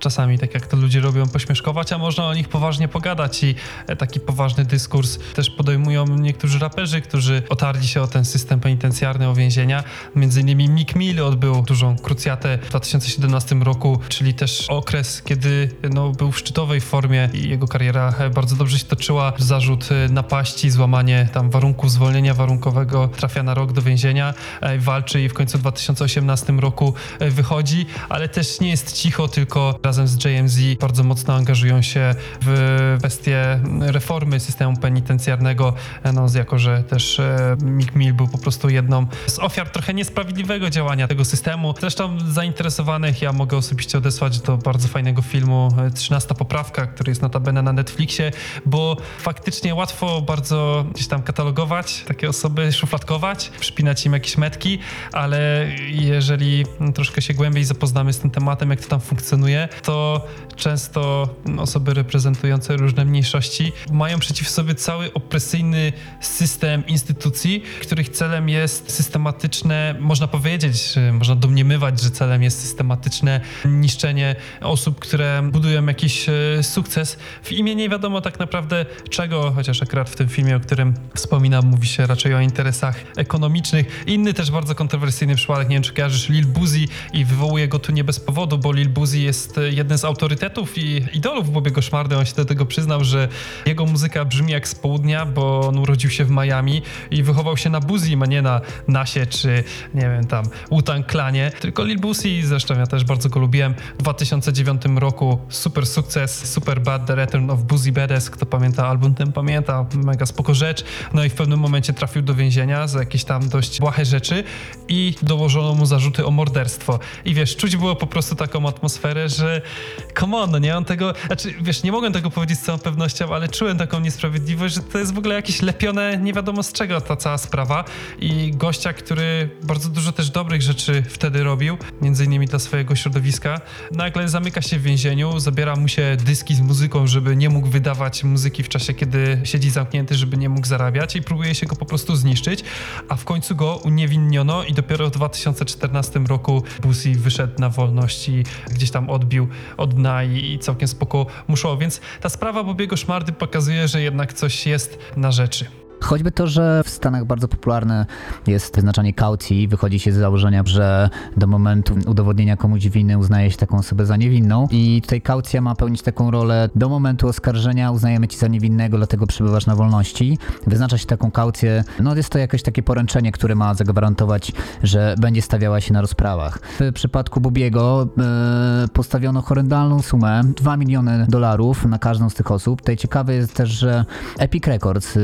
czasami, tak jak to ludzie robią, pośmieszkować, a można o nich poważnie pogadać i e, taki poważny dyskurs też podejmują niektórzy raperzy, którzy otarli się o ten system penitencjarny, o więzienia. Między innymi Mick Mill odbył dużą krucjatę w 2017 roku, czyli też okres, kiedy no, był w szczytowej formie i jego kariera e, bardzo dobrze się toczyła. Zarzut e, napaści, złamanie tam warunków zwolnienia warunkowego, trafia na rok do więzienia, walczy i w końcu w 2018 roku wychodzi, ale też nie jest cicho, tylko razem z JMZ bardzo mocno angażują się w kwestie reformy systemu penitencjarnego, e, no, jako że też e, Mick Mill był po prostu jedną z ofiar trochę niesprawiedliwego działania tego systemu. Zresztą zainteresowanych ja mogę osobiście odesłać do bardzo fajnego filmu e, 13 poprawka, który jest notabene na Netflixie, bo faktycznie łatwo bardzo gdzieś tam katalogować takie osoby, szufladkować, przypinać im jakieś metki, ale jeżeli troszkę się głębiej zapoznamy z tym tematem, jak to tam funkcjonuje, to często osoby reprezentujące różne mniejszości mają przeciw sobie cały opresyjny system instytucji, których celem jest systematyczne, można powiedzieć, można domniemywać, że celem jest systematyczne niszczenie osób, które budują jakiś e, sukces w imię nie wiadomo tak naprawdę czego, chociaż akurat w tym filmie, o którym wspominam, mówi się raczej o interesach ekonomicznych. Inny też bardzo kontrowersyjny przypadek, nie wiem czy kojarzysz Lil Boozy i wywołuje go tu nie bez powodu, bo Lil Boozy jest jednym z autorytetów i idolów Bobiego Szmardy. On się do tego przyznał, że jego muzyka brzmi jak z południa, bo on urodził się w Miami i wychował się na Boozy, a nie na Nasie czy nie wiem tam Wu-Tang Klanie, tylko Lil Boozy, zresztą ja też bardzo go lubiłem. W 2009 roku super sukces, Super Bad, The Return of Boozy Badass, kto pamięta album, ten pamięta, mega spoko rzecz. No i w pewnym momencie trafił do więzienia za jakieś tam dość błahe rzeczy i dołożono mu zarzuty o morderstwo. I wiesz, czuć było po prostu taką atmosferę, że come on, no nie, on tego, znaczy wiesz, nie mogłem tego powiedzieć z całą pewnością, ale czułem taką niesprawiedliwość, że to jest w ogóle jakieś lepione, nie wiadomo z czego ta cała sprawa. I gościa, który bardzo dużo też dobrych rzeczy wtedy robił, między innymi dla swojego środowiska, nagle zamyka się w więzieniu, zabiera mu się dyski z muzyką, żeby nie mógł wydawać muzyki w czasie, kiedy siedzi zamknięty, żeby nie mógł zarabiać i próbuje się go po prostu zniszczyć, a w końcu go uniewinniono i dopiero w 2014 roku Boosie wyszedł na wolność i gdzieś tam odbił od dna i, i całkiem spoko mu szło, więc ta sprawa Bobiego Szmardy pokazuje, że jednak coś jest na rzeczy. Choćby to, że w Stanach bardzo popularne jest wyznaczanie kaucji, wychodzi się z założenia, że do momentu udowodnienia komuś winy uznaje się taką osobę za niewinną i tutaj kaucja ma pełnić taką rolę do momentu oskarżenia uznajemy ci za niewinnego, dlatego przebywasz na wolności. Wyznacza się taką kaucję, no jest to jakieś takie poręczenie, które ma zagwarantować, że będzie stawiała się na rozprawach. W przypadku Bobiego e, postawiono horrendalną sumę, 2 miliony dolarów na każdą z tych osób. Tutaj ciekawe jest też, że Epic Records, e,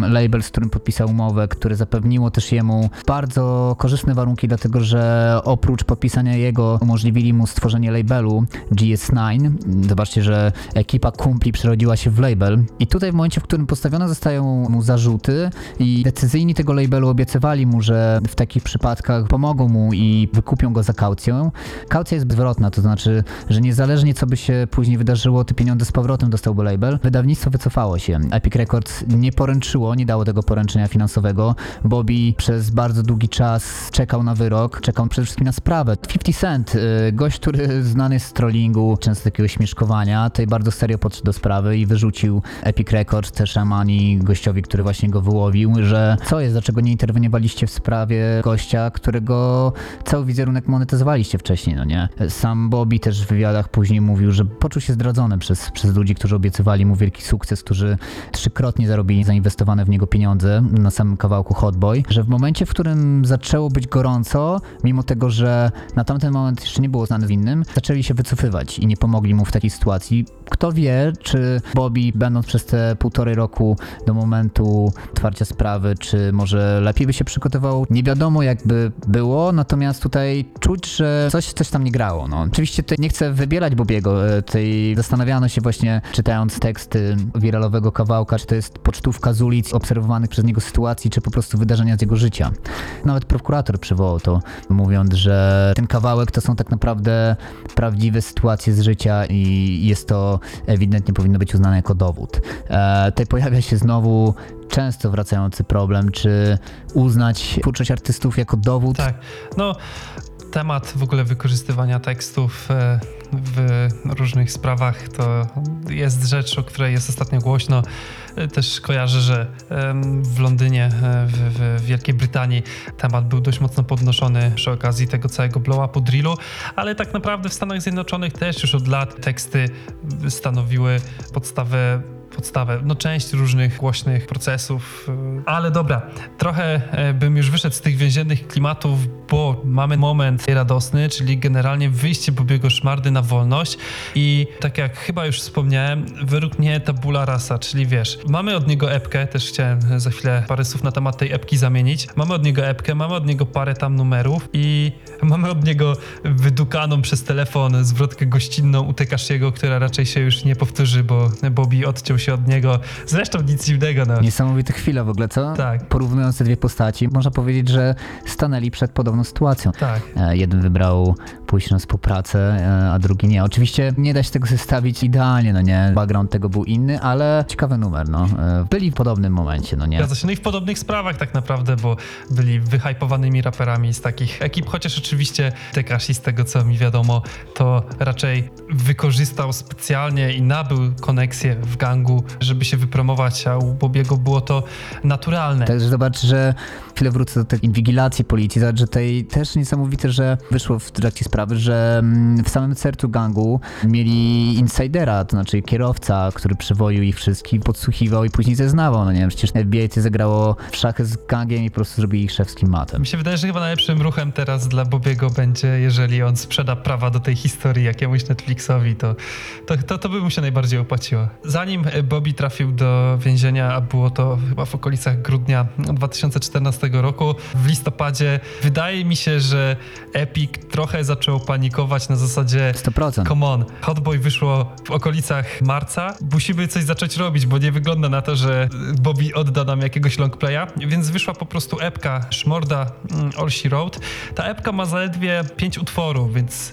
label, z którym podpisał umowę, które zapewniło też jemu bardzo korzystne warunki, dlatego że oprócz podpisania jego umożliwili mu stworzenie labelu GS9. Zobaczcie, że ekipa kumpli przerodziła się w label i tutaj w momencie, w którym postawione zostają mu zarzuty i decyzyjni tego labelu obiecywali mu, że w takich przypadkach pomogą mu i wykupią go za kaucję. Kaucja jest zwrotna, to znaczy, że niezależnie co by się później wydarzyło, te pieniądze z powrotem dostałby label. Wydawnictwo wycofało się. Epic Records nie poręczyło, nie dało tego poręczenia finansowego. Bobby przez bardzo długi czas czekał na wyrok, czekał przede wszystkim na sprawę. 50 Cent, y, gość, który znany jest z trollingu, często takiego śmieszkowania, tutaj bardzo serio podszedł do sprawy i wyrzucił Epic Records, też Amani, gościowi, który właśnie go wyłowił, że co jest, dlaczego nie interweniowaliście w sprawie gościa, którego cały wizerunek monetyzowaliście wcześniej, no nie? Sam Bobby też w wywiadach później mówił, że poczuł się zdradzony przez, przez ludzi, którzy obiecywali mu wielki sukces, którzy trzykrotnie zarobili zainwestowane w niego pieniądze na samym kawałku Hot Boy, że w momencie, w którym zaczęło być gorąco, mimo tego, że na tamten moment jeszcze nie było znany winnym, zaczęli się wycofywać i nie pomogli mu w takiej sytuacji. Kto wie, czy Bobby, będąc przez te półtorej roku do momentu otwarcia sprawy, czy może lepiej by się przygotował, nie wiadomo jakby było, natomiast tutaj czuć, że coś, coś tam nie grało. No. Oczywiście nie chcę wybierać Bobiego, e, tej zastanawiano się właśnie, czytając teksty wiralowego kawałka, czy to jest pocztówka z ulic obserwowanych przez niego sytuacji, czy po prostu wydarzenia z jego życia. Nawet prokurator przywołał to, mówiąc, że ten kawałek to są tak naprawdę prawdziwe sytuacje z życia i jest to ewidentnie powinno być uznane jako dowód. E, tutaj pojawia się znowu często wracający problem, czy uznać twórczość artystów jako dowód. Tak, no temat w ogóle wykorzystywania tekstów e, w różnych sprawach. To jest rzecz, o której jest ostatnio głośno. Też kojarzę, że w Londynie, e, w, w Wielkiej Brytanii temat był dość mocno podnoszony przy okazji tego całego blow-upu drillu, ale tak naprawdę w Stanach Zjednoczonych też już od lat teksty stanowiły podstawę podstawę, no część różnych głośnych procesów, y, ale dobra, trochę e, bym już wyszedł z tych więziennych klimatów, bo mamy moment radosny, czyli generalnie wyjście Bobiego Szmardy na wolność i tak jak chyba już wspomniałem, według mnie tabula rasa, czyli wiesz, mamy od niego epkę, też chciałem za chwilę parę słów na temat tej epki zamienić, mamy od niego epkę, mamy od niego parę tam numerów i mamy od niego wydukaną przez telefon zwrotkę gościnną u Tekashiego, która raczej się już nie powtórzy, bo Bobby odciął się od niego. Zresztą nic dziwnego, no. Niesamowita chwila w ogóle, co? Tak. Porównując te dwie postaci, można powiedzieć, że stanęli przed podobną sytuacją. Tak. E, Jeden wybrał pójść na współpracę, e, a drugi nie. Oczywiście nie da się tego zestawić idealnie, no nie? Background tego był inny, ale ciekawy numer, no. E, Byli w podobnym momencie, no nie? Zgadza się. No i w podobnych sprawach tak naprawdę, bo byli wyhypowanymi raperami z takich ekip, chociaż oczywiście Tekashi z tego co mi wiadomo, to raczej wykorzystał specjalnie i nabył koneksję w gangu, żeby się wypromować, a u Bobiego było to naturalne. Także zobacz, że chwilę wrócę do tej inwigilacji policji, zobacz, że tej też niesamowite, że wyszło w trakcie sprawy, że mm, w samym sercu gangu mieli insidera, to znaczy kierowca, który przewoził ich wszystkich, podsłuchiwał i później zeznawał, no nie wiem, przecież FBI zagrało w szachy z gangiem i po prostu zrobili ich szewskim matem. Mi się wydaje, że chyba najlepszym ruchem teraz dla Bobiego będzie, jeżeli on sprzeda prawa do tej historii jakiemuś Netflixowi, to, to, to, to by mu się najbardziej opłaciło. Zanim Bobby trafił do więzienia, a było to chyba w okolicach grudnia 2014 roku, w listopadzie, wydaje mi się, że Epic trochę zaczął panikować na zasadzie 100%. Come on, Hotboy wyszło w okolicach marca. Musimy coś zacząć robić, bo nie wygląda na to, że Bobby odda nam jakiegoś longplaya, więc wyszła po prostu epka Szmorda mm, All She Wrote. Ta epka ma zaledwie pięć utworów, więc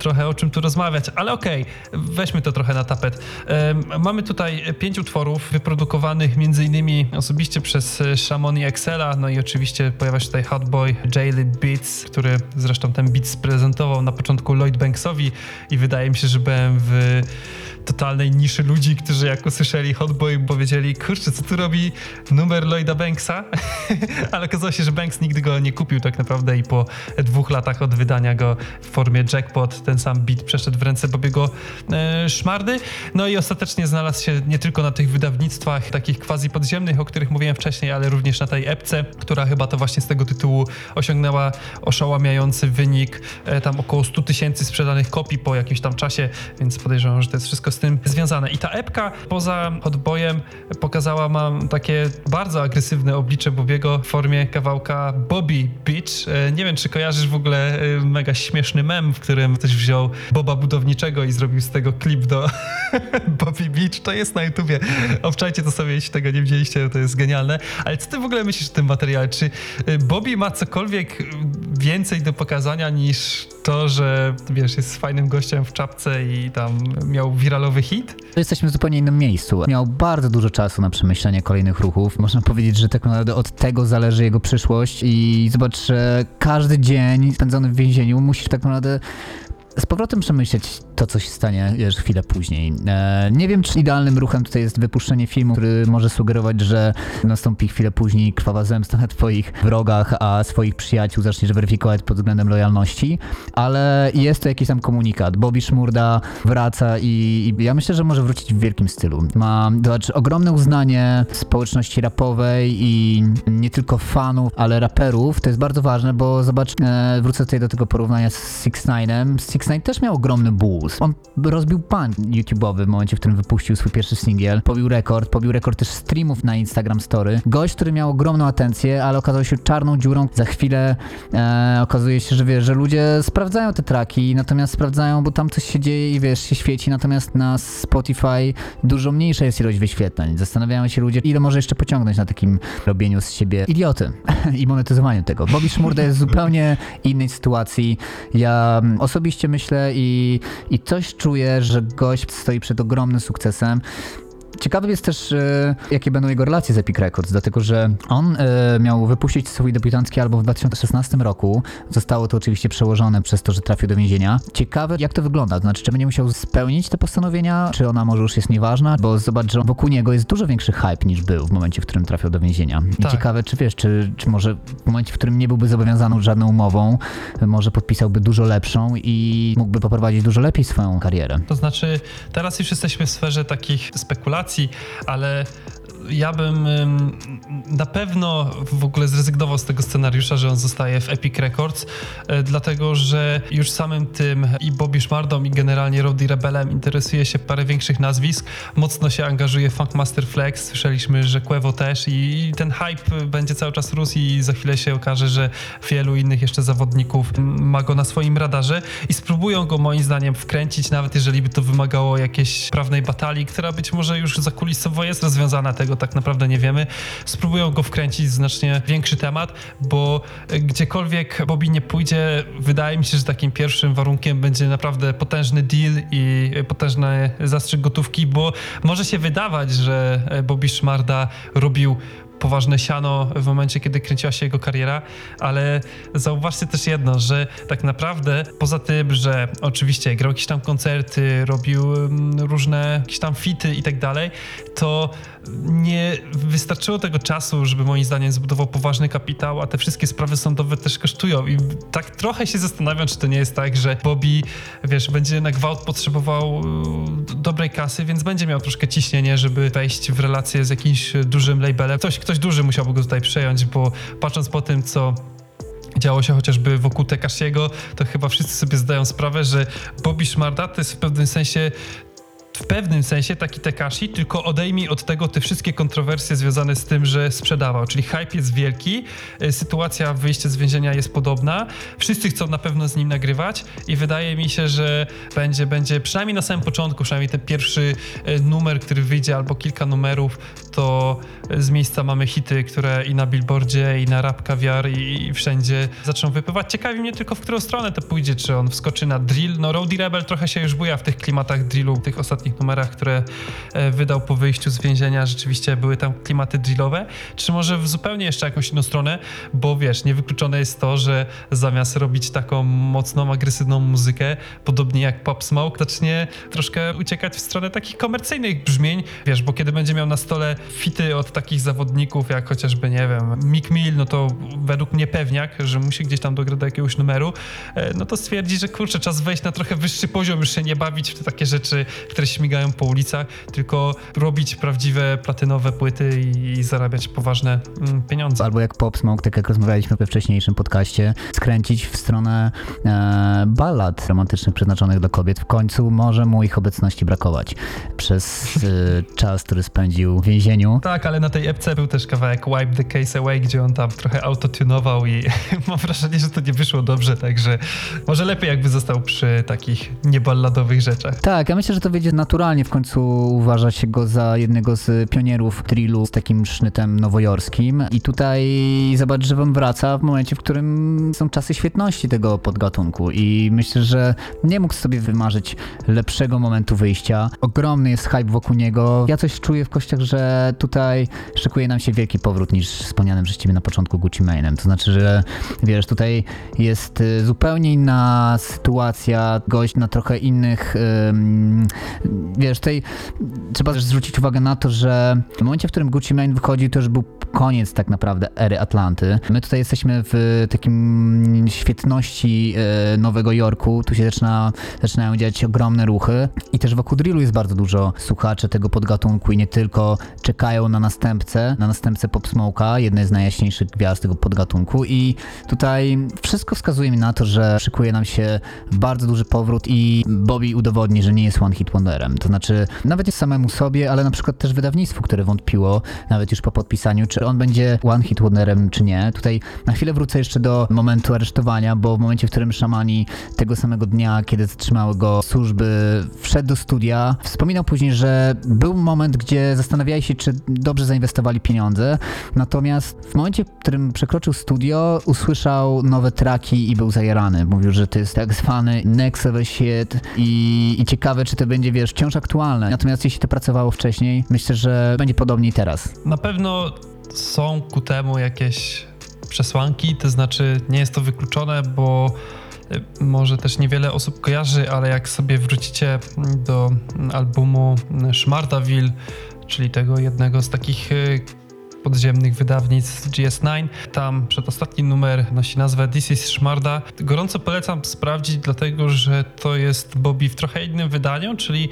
trochę o czym tu rozmawiać, ale okej, weźmy to trochę na tapet. Mamy tutaj pięć utworów wyprodukowanych między innymi osobiście przez e, Shamon i Excela, no i oczywiście pojawia się tutaj Hotboy, Jaylee Beats, który zresztą ten beat prezentował na początku Lloyd Banksowi i wydaje mi się, że byłem w totalnej niszy ludzi, którzy jak usłyszeli Hotboy powiedzieli, kurczę, co tu robi numer Lloyda Banksa? Ale okazało się, że Banks nigdy go nie kupił tak naprawdę i po dwóch latach od wydania go w formie jackpot ten sam beat przeszedł w ręce Bobiego e, Szmardy. No i ostatecznie znalazł się nie tylko na tych wydawnictwach takich quasi podziemnych, o których mówiłem wcześniej, ale również na tej epce, która chyba to właśnie z tego tytułu osiągnęła oszałamiający wynik, e, tam około 100 tysięcy sprzedanych kopii po jakimś tam czasie, więc podejrzewam, że to jest wszystko z tym związane. I ta epka poza Hotboyem pokazała mam takie bardzo agresywne oblicze Bobiego w formie kawałka Bobby Beach. E, Nie wiem, czy kojarzysz w ogóle e, mega śmieszny mem, w którym ktoś wziął Boba Budowniczego i zrobił z tego klip do Bobby Beach. To jest na YouTubie. Obczajcie to sobie, jeśli tego nie widzieliście, to jest genialne. Ale co ty w ogóle myślisz o tym materiale? Czy e, Bobby ma cokolwiek więcej do pokazania niż to, że wiesz, jest fajnym gościem w czapce i tam miał wiralowy hit? Jesteśmy w zupełnie innym miejscu. Miał bardzo dużo czasu na przemyślenie kolejnych ruchów. Można powiedzieć, że tak naprawdę od tego zależy jego przyszłość i zobacz, że każdy dzień spędzony w więzieniu musisz tak naprawdę z powrotem przemyśleć to, co się stanie wiesz, chwilę później. E, nie wiem, czy idealnym ruchem tutaj jest wypuszczenie filmu, który może sugerować, że nastąpi chwilę później krwawa zemsta na twoich wrogach, a swoich przyjaciół zaczniesz weryfikować pod względem lojalności, ale jest to jakiś tam komunikat. Bobby Szmurda wraca i, i ja myślę, że może wrócić w wielkim stylu. Ma zobacz, ogromne uznanie społeczności rapowej i nie tylko fanów, ale raperów. To jest bardzo ważne, bo zobacz, e, wrócę tutaj do tego porównania z 6 9 6 9 też miał ogromny On rozbił pan YouTube'owy w momencie, w którym wypuścił swój pierwszy singiel. Pobił rekord, pobił rekord też streamów na Instagram Story. Gość, który miał ogromną atencję, ale okazał się czarną dziurą. Za chwilę e, okazuje się, że wiesz, że ludzie sprawdzają te traki, natomiast sprawdzają, bo tam coś się dzieje i wiesz, się świeci, natomiast na Spotify dużo mniejsza jest ilość wyświetleń. Zastanawiają się ludzie, ile może jeszcze pociągnąć na takim robieniu z siebie idioty i monetyzowaniu tego. Bobby Szmurda jest w zupełnie innej sytuacji. Ja osobiście myślę i, i coś czuję, że gość stoi przed ogromnym sukcesem. Ciekawy jest też, e, jakie będą jego relacje z Epic Records, dlatego że on e, miał wypuścić swój debiutancki album w 2016 roku. Zostało to oczywiście przełożone przez to, że trafił do więzienia. Ciekawe, jak to wygląda, to znaczy, czy będzie musiał spełnić te postanowienia, czy ona może już jest nieważna, bo zobacz, że wokół niego jest dużo większy hype niż był w momencie, w którym trafił do więzienia. I Tak. ciekawe, czy wiesz, czy, czy może w momencie, w którym nie byłby zobowiązany żadną umową, może podpisałby dużo lepszą i mógłby poprowadzić dużo lepiej swoją karierę. To znaczy, teraz już jesteśmy w sferze takich spekulacji, ale ja bym ym, na pewno w ogóle zrezygnował z tego scenariusza, że on zostaje w Epic Records, e, dlatego że już samym tym i Bobby Szmardą i generalnie Roddy Rebelem interesuje się parę większych nazwisk. Mocno się angażuje Funkmaster Flex, słyszeliśmy, że Quevo też i ten hype będzie cały czas rósł i za chwilę się okaże, że wielu innych jeszcze zawodników ma go na swoim radarze i spróbują go moim zdaniem wkręcić, nawet jeżeli by to wymagało jakiejś prawnej batalii, która być może już zakulisowo jest rozwiązana, tego tak naprawdę nie wiemy. Spróbują go wkręcić w znacznie większy temat, bo gdziekolwiek Bobby nie pójdzie, wydaje mi się, że takim pierwszym warunkiem będzie naprawdę potężny deal i potężny zastrzyk gotówki, bo może się wydawać, że Bobby Szmarda robił poważne siano w momencie, kiedy kręciła się jego kariera, ale zauważcie też jedno, że tak naprawdę poza tym, że oczywiście grał jakieś tam koncerty, robił mm, różne jakieś tam fity i tak dalej, to nie wystarczyło tego czasu, żeby moim zdaniem zbudował poważny kapitał, a te wszystkie sprawy sądowe też kosztują i tak trochę się zastanawiam, czy to nie jest tak, że Bobby, wiesz, będzie na gwałt potrzebował y, dobrej kasy, więc będzie miał troszkę ciśnienie, żeby wejść w relację z jakimś dużym labelem. Ktoś, ktoś duży musiałby go tutaj przejąć, bo patrząc po tym, co działo się chociażby wokół Tekashiego, to chyba wszyscy sobie zdają sprawę, że Bobby Szmarda to jest w pewnym sensie w pewnym sensie taki Tekashi, tylko odejmij od tego te wszystkie kontrowersje związane z tym, że sprzedawał. Czyli hype jest wielki, y, sytuacja wyjścia z więzienia jest podobna, wszyscy chcą na pewno z nim nagrywać i wydaje mi się, że będzie, będzie przynajmniej na samym początku, przynajmniej ten pierwszy y, numer, który wyjdzie, albo kilka numerów, to z miejsca mamy hity, które i na billboardzie, i na rap kawiar, i, wszędzie zaczną wypływać. Ciekawi mnie tylko, w którą stronę to pójdzie, czy on wskoczy na drill. No Rowdy Rebel trochę się już buja w tych klimatach drillu, tych ostatnich numerach, które e, wydał po wyjściu z więzienia. Rzeczywiście były tam klimaty drillowe. Czy może w zupełnie jeszcze jakąś inną stronę, bo wiesz, niewykluczone jest to, że zamiast robić taką mocną, agresywną muzykę, podobnie jak Pop Smoke, zacznie troszkę uciekać w stronę takich komercyjnych brzmień, wiesz, bo kiedy będzie miał na stole fity od takich zawodników, jak chociażby, nie wiem, Mick Mill, no to według mnie pewniak, że musi gdzieś tam dograć do jakiegoś numeru, e, no to stwierdzi, że kurczę, czas wejść na trochę wyższy poziom, już się nie bawić w te takie rzeczy, które śmigają po ulicach, tylko robić prawdziwe platynowe płyty i, i zarabiać poważne mm, pieniądze. Albo jak Pop Smoke, tak jak rozmawialiśmy we wcześniejszym podcaście, skręcić w stronę e, ballad romantycznych przeznaczonych dla kobiet. W końcu może mu ich obecności brakować przez e, czas, który spędził w więzieniu. Tak, ale na tej epce był też kawałek Wipe the Case Away, gdzie on tam trochę autotunował i mam wrażenie, że to nie wyszło dobrze, także może lepiej jakby został przy takich nieballadowych rzeczach. Tak, ja myślę, że to wyjdzie naturalnie. W końcu uważa się go za jednego z pionierów drillu z takim sznytem nowojorskim. I tutaj zobacz, że on wraca w momencie, w którym są czasy świetności tego podgatunku. I myślę, że nie mógł sobie wymarzyć lepszego momentu wyjścia. Ogromny jest hype wokół niego. Ja coś czuję w kościach, że tutaj szykuje nam się wielki powrót niż wspomnianym przez ciebie na początku Gucci Mane'em. To znaczy, że wiesz, tutaj jest y, zupełnie inna sytuacja, gość na trochę innych, wiesz, tutaj trzeba też zwrócić uwagę na to, że w momencie, w którym Gucci Mane wychodził, to już był koniec tak naprawdę ery Atlanty. My tutaj jesteśmy w takim świetności e, Nowego Jorku, tu się zaczyna, zaczynają dziać ogromne ruchy i też wokół drillu jest bardzo dużo słuchaczy tego podgatunku i nie tylko czekają na następcę, na następcę Pop Smoke'a, jednej z najjaśniejszych gwiazd tego podgatunku. I tutaj wszystko wskazuje mi na to, że szykuje nam się bardzo duży powrót i Bobby udowodni, że nie jest one hit To znaczy nawet samemu sobie, ale na przykład też wydawnictwu, które wątpiło, nawet już po podpisaniu, czy on będzie one hit wonderem, czy nie. Tutaj na chwilę wrócę jeszcze do momentu aresztowania, bo w momencie, w którym szamani tego samego dnia, kiedy zatrzymały go służby, wszedł do studia, wspominał później, że był moment, gdzie zastanawiali się, czy dobrze zainwestowali pieniądze. Natomiast w momencie, w którym przekroczył studio, usłyszał nowe traki i był zajarany. Mówił, że to jest tak zwany next level shit i, i ciekawe, czy to będzie, wiesz, wciąż aktualne. Natomiast jeśli to pracowało wcześniej, myślę, że będzie podobniej teraz. Na pewno są ku temu jakieś przesłanki, to znaczy nie jest to wykluczone, bo y, może też niewiele osób kojarzy, ale jak sobie wrócicie do albumu Szmardaville, czyli tego jednego z takich y, podziemnych wydawnictw GS9. Tam przedostatni numer nosi nazwę This is Szmarda. Gorąco polecam sprawdzić, dlatego że to jest Bobby w trochę innym wydaniu, czyli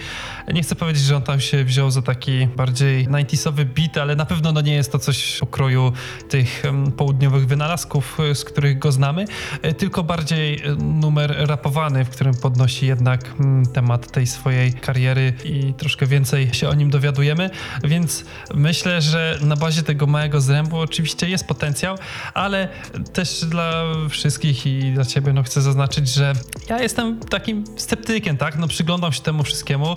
nie chcę powiedzieć, że on tam się wziął za taki bardziej 90sowy beat, ale na pewno no nie jest to coś pokroju tych południowych wynalazków, e, z których go znamy, e, tylko bardziej e, numer rapowany, w którym podnosi jednak mm, temat tej swojej kariery i troszkę więcej się o nim dowiadujemy, więc myślę, że na bazie tego małego zrębu oczywiście jest potencjał, ale też dla wszystkich i dla ciebie no chcę zaznaczyć, że ja jestem takim sceptykiem, tak? No przyglądam się temu wszystkiemu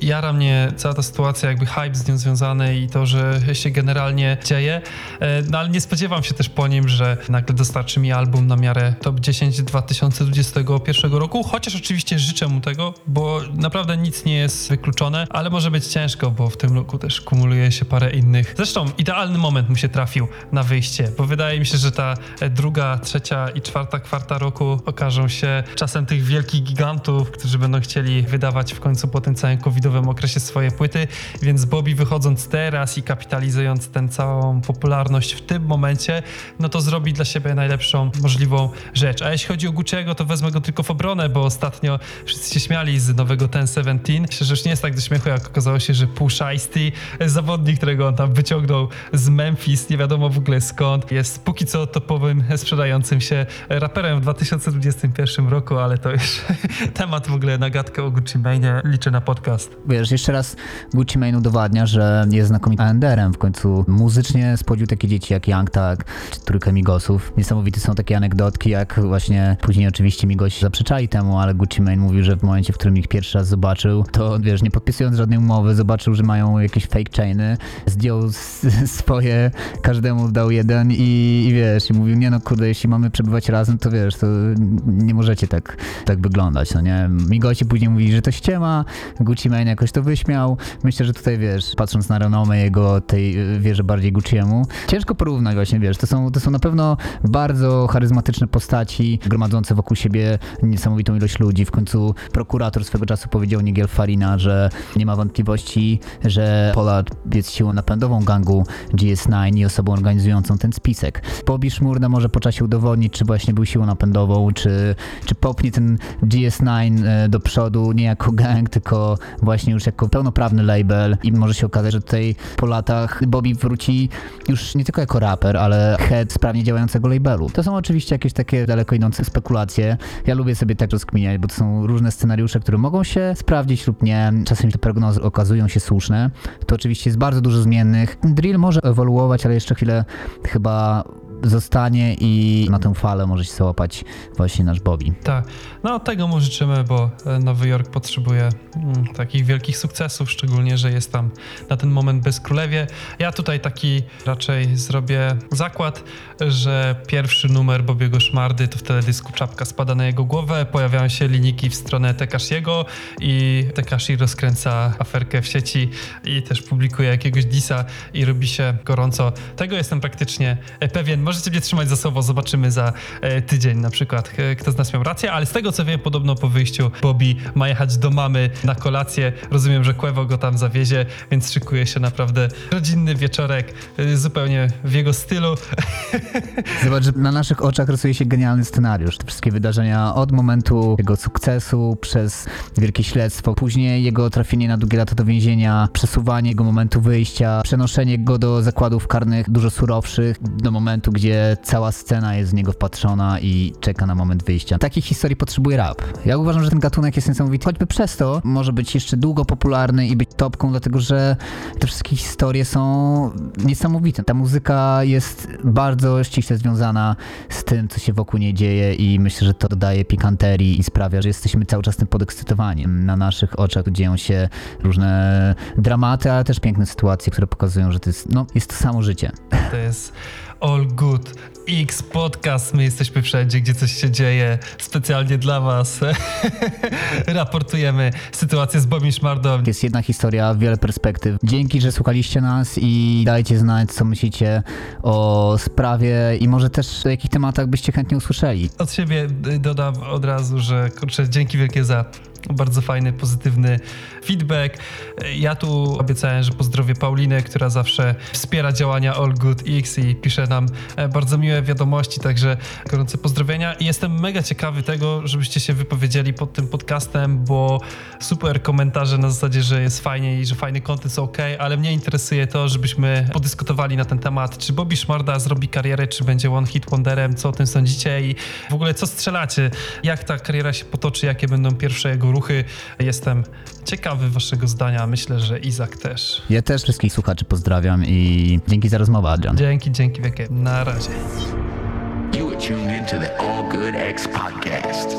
jara mnie cała ta sytuacja, jakby hype z nią związany i to, że się generalnie dzieje. E, No ale nie spodziewam się też po nim, że nagle dostarczy mi album na miarę top 10 2021 roku, chociaż oczywiście życzę mu tego, bo naprawdę nic nie jest wykluczone, ale może być ciężko, bo w tym roku też kumuluje się parę innych. Zresztą idealny moment mu się trafił na wyjście, bo wydaje mi się, że ta druga, trzecia i czwarta kwarta roku okażą się czasem tych wielkich gigantów, którzy będą chcieli wydawać w końcu po tym całym covidowym okresie swoje płyty, więc Bobby wychodząc teraz i kapitalizując tę całą popularność w tym momencie, no to zrobi dla siebie najlepszą możliwą rzecz. A jeśli chodzi o Gucci'ego, to wezmę go tylko w obronę, bo ostatnio wszyscy się śmiali z nowego Ten 17. Myślę, że już nie jest tak do śmiechu, jak okazało się, że Pooh Shiesty, zawodnik, którego on tam wyciągnął z Memphis, nie wiadomo w ogóle skąd, jest póki co topowym sprzedającym się raperem w 2021 roku, ale to już temat w ogóle na gadkę o Gucci Mane. Liczę na podcast. Wiesz, jeszcze raz Gucci Mane udowadnia, że jest znakomitym ANDR-em. W końcu muzycznie spłodził takie dzieci jak Young Tag czy trójkę Migosów. Niesamowite są takie anegdotki, jak właśnie później oczywiście Migosi zaprzeczali temu, ale Gucci Mane mówił, że w momencie, w którym ich pierwszy raz zobaczył, to wiesz, nie podpisując żadnej umowy, zobaczył, że mają jakieś fake chainy, zdjął swoje, każdemu dał jeden i, i wiesz, i mówił, nie no kurde, jeśli mamy przebywać razem, to wiesz, to nie możecie tak, tak wyglądać, no nie? Migosi później mówili, że to ściema, Gucci Mane jakoś to wyśmiał. Myślę, że tutaj, wiesz, patrząc na renomę jego, tej y, wierzę bardziej Gucciemu, ciężko porównać właśnie, wiesz, to są, to są na pewno bardzo charyzmatyczne postaci, gromadzące wokół siebie niesamowitą ilość ludzi. W końcu prokurator swego czasu powiedział Nigel Farina, że nie ma wątpliwości, że Pollard jest siłą napędową gangu GS9 i osobą organizującą ten spisek. Bobby Szmurda może po czasie udowodnić, czy właśnie był siłą napędową, czy, czy popnie ten GS9 e, do przodu nie jako gang, tylko właśnie już jako pełnoprawny label i może się okazać, że tutaj po latach Bobby wróci już nie tylko jako raper, ale head sprawnie działającego labelu. To są oczywiście jakieś takie daleko idące spekulacje. Ja lubię sobie tak rozkminiać, bo to są różne scenariusze, które mogą się sprawdzić lub nie. Czasem te prognozy okazują się słuszne. To oczywiście jest bardzo dużo zmiennych. Drill może ewoluować, ale jeszcze chwilę chyba zostanie i na tę falę może się załapać właśnie nasz Bobby. Tak, no tego mu życzymy, bo e, Nowy Jork potrzebuje mm, takich wielkich sukcesów, szczególnie, że jest tam na ten moment bez królewie. Ja tutaj taki raczej zrobię zakład, że pierwszy numer Bobiego Szmardy to wtedy dysku czapka spada na jego głowę, pojawiają się linijki w stronę Tekashiego i Tekashi rozkręca aferkę w sieci i też publikuje jakiegoś disa i robi się gorąco. Tego jestem praktycznie pewien. Możecie mnie trzymać za słowo, zobaczymy za e, tydzień na przykład, e, kto z nas miał rację, ale z tego co wiem, podobno po wyjściu Bobby ma jechać do mamy na kolację. Rozumiem, że Kłewo go tam zawiezie, więc szykuje się naprawdę rodzinny wieczorek, e, zupełnie w jego stylu. Zobacz, że na naszych oczach rysuje się genialny scenariusz. Te wszystkie wydarzenia od momentu jego sukcesu przez wielkie śledztwo, później jego trafienie na długie lata do więzienia, przesuwanie jego momentu wyjścia, przenoszenie go do zakładów karnych dużo surowszych, do momentu, gdzie cała scena jest w niego wpatrzona i czeka na moment wyjścia. Takich historii potrzebuje rap. Ja uważam, że ten gatunek jest niesamowity, choćby przez to może być jeszcze długo popularny i być topką, dlatego że te wszystkie historie są niesamowite. Ta muzyka jest bardzo ściśle związana z tym, co się wokół niej dzieje i myślę, że to dodaje pikanterii i sprawia, że jesteśmy cały czas tym podekscytowani. Na naszych oczach dzieją się różne dramaty, ale też piękne sytuacje, które pokazują, że to jest, no, jest to samo życie. To jest All Good X Podcast. My jesteśmy wszędzie, gdzie coś się dzieje. Specjalnie dla Was raportujemy sytuację z Bobim Szmardą. Jest jedna historia, wiele perspektyw. Dzięki, że słuchaliście nas i dajcie znać, co myślicie o sprawie i może też o jakich tematach byście chętnie usłyszeli. Od siebie dodam od razu, że kurczę, dzięki wielkie za bardzo fajny, pozytywny feedback. Ja tu obiecałem, że pozdrowię Paulinę, która zawsze wspiera działania All Good X i pisze nam e, bardzo miłe wiadomości, także gorące pozdrowienia. I jestem mega ciekawy tego, żebyście się wypowiedzieli pod tym podcastem, bo super komentarze na zasadzie, że jest fajnie i że fajny content jest ok, ale mnie interesuje to, żebyśmy podyskutowali na ten temat, czy Bobby Szmarda zrobi karierę, czy będzie one hit wonderem, co o tym sądzicie? I w ogóle co strzelacie, jak ta kariera się potoczy, jakie będą pierwsze jego Jestem ciekawy waszego zdania, myślę, że Izak też. Ja też wszystkich słuchaczy pozdrawiam i dzięki za rozmowę, Adrian. Dzięki, dzięki wielkie. Na razie. You are tuned into the All Good X podcast.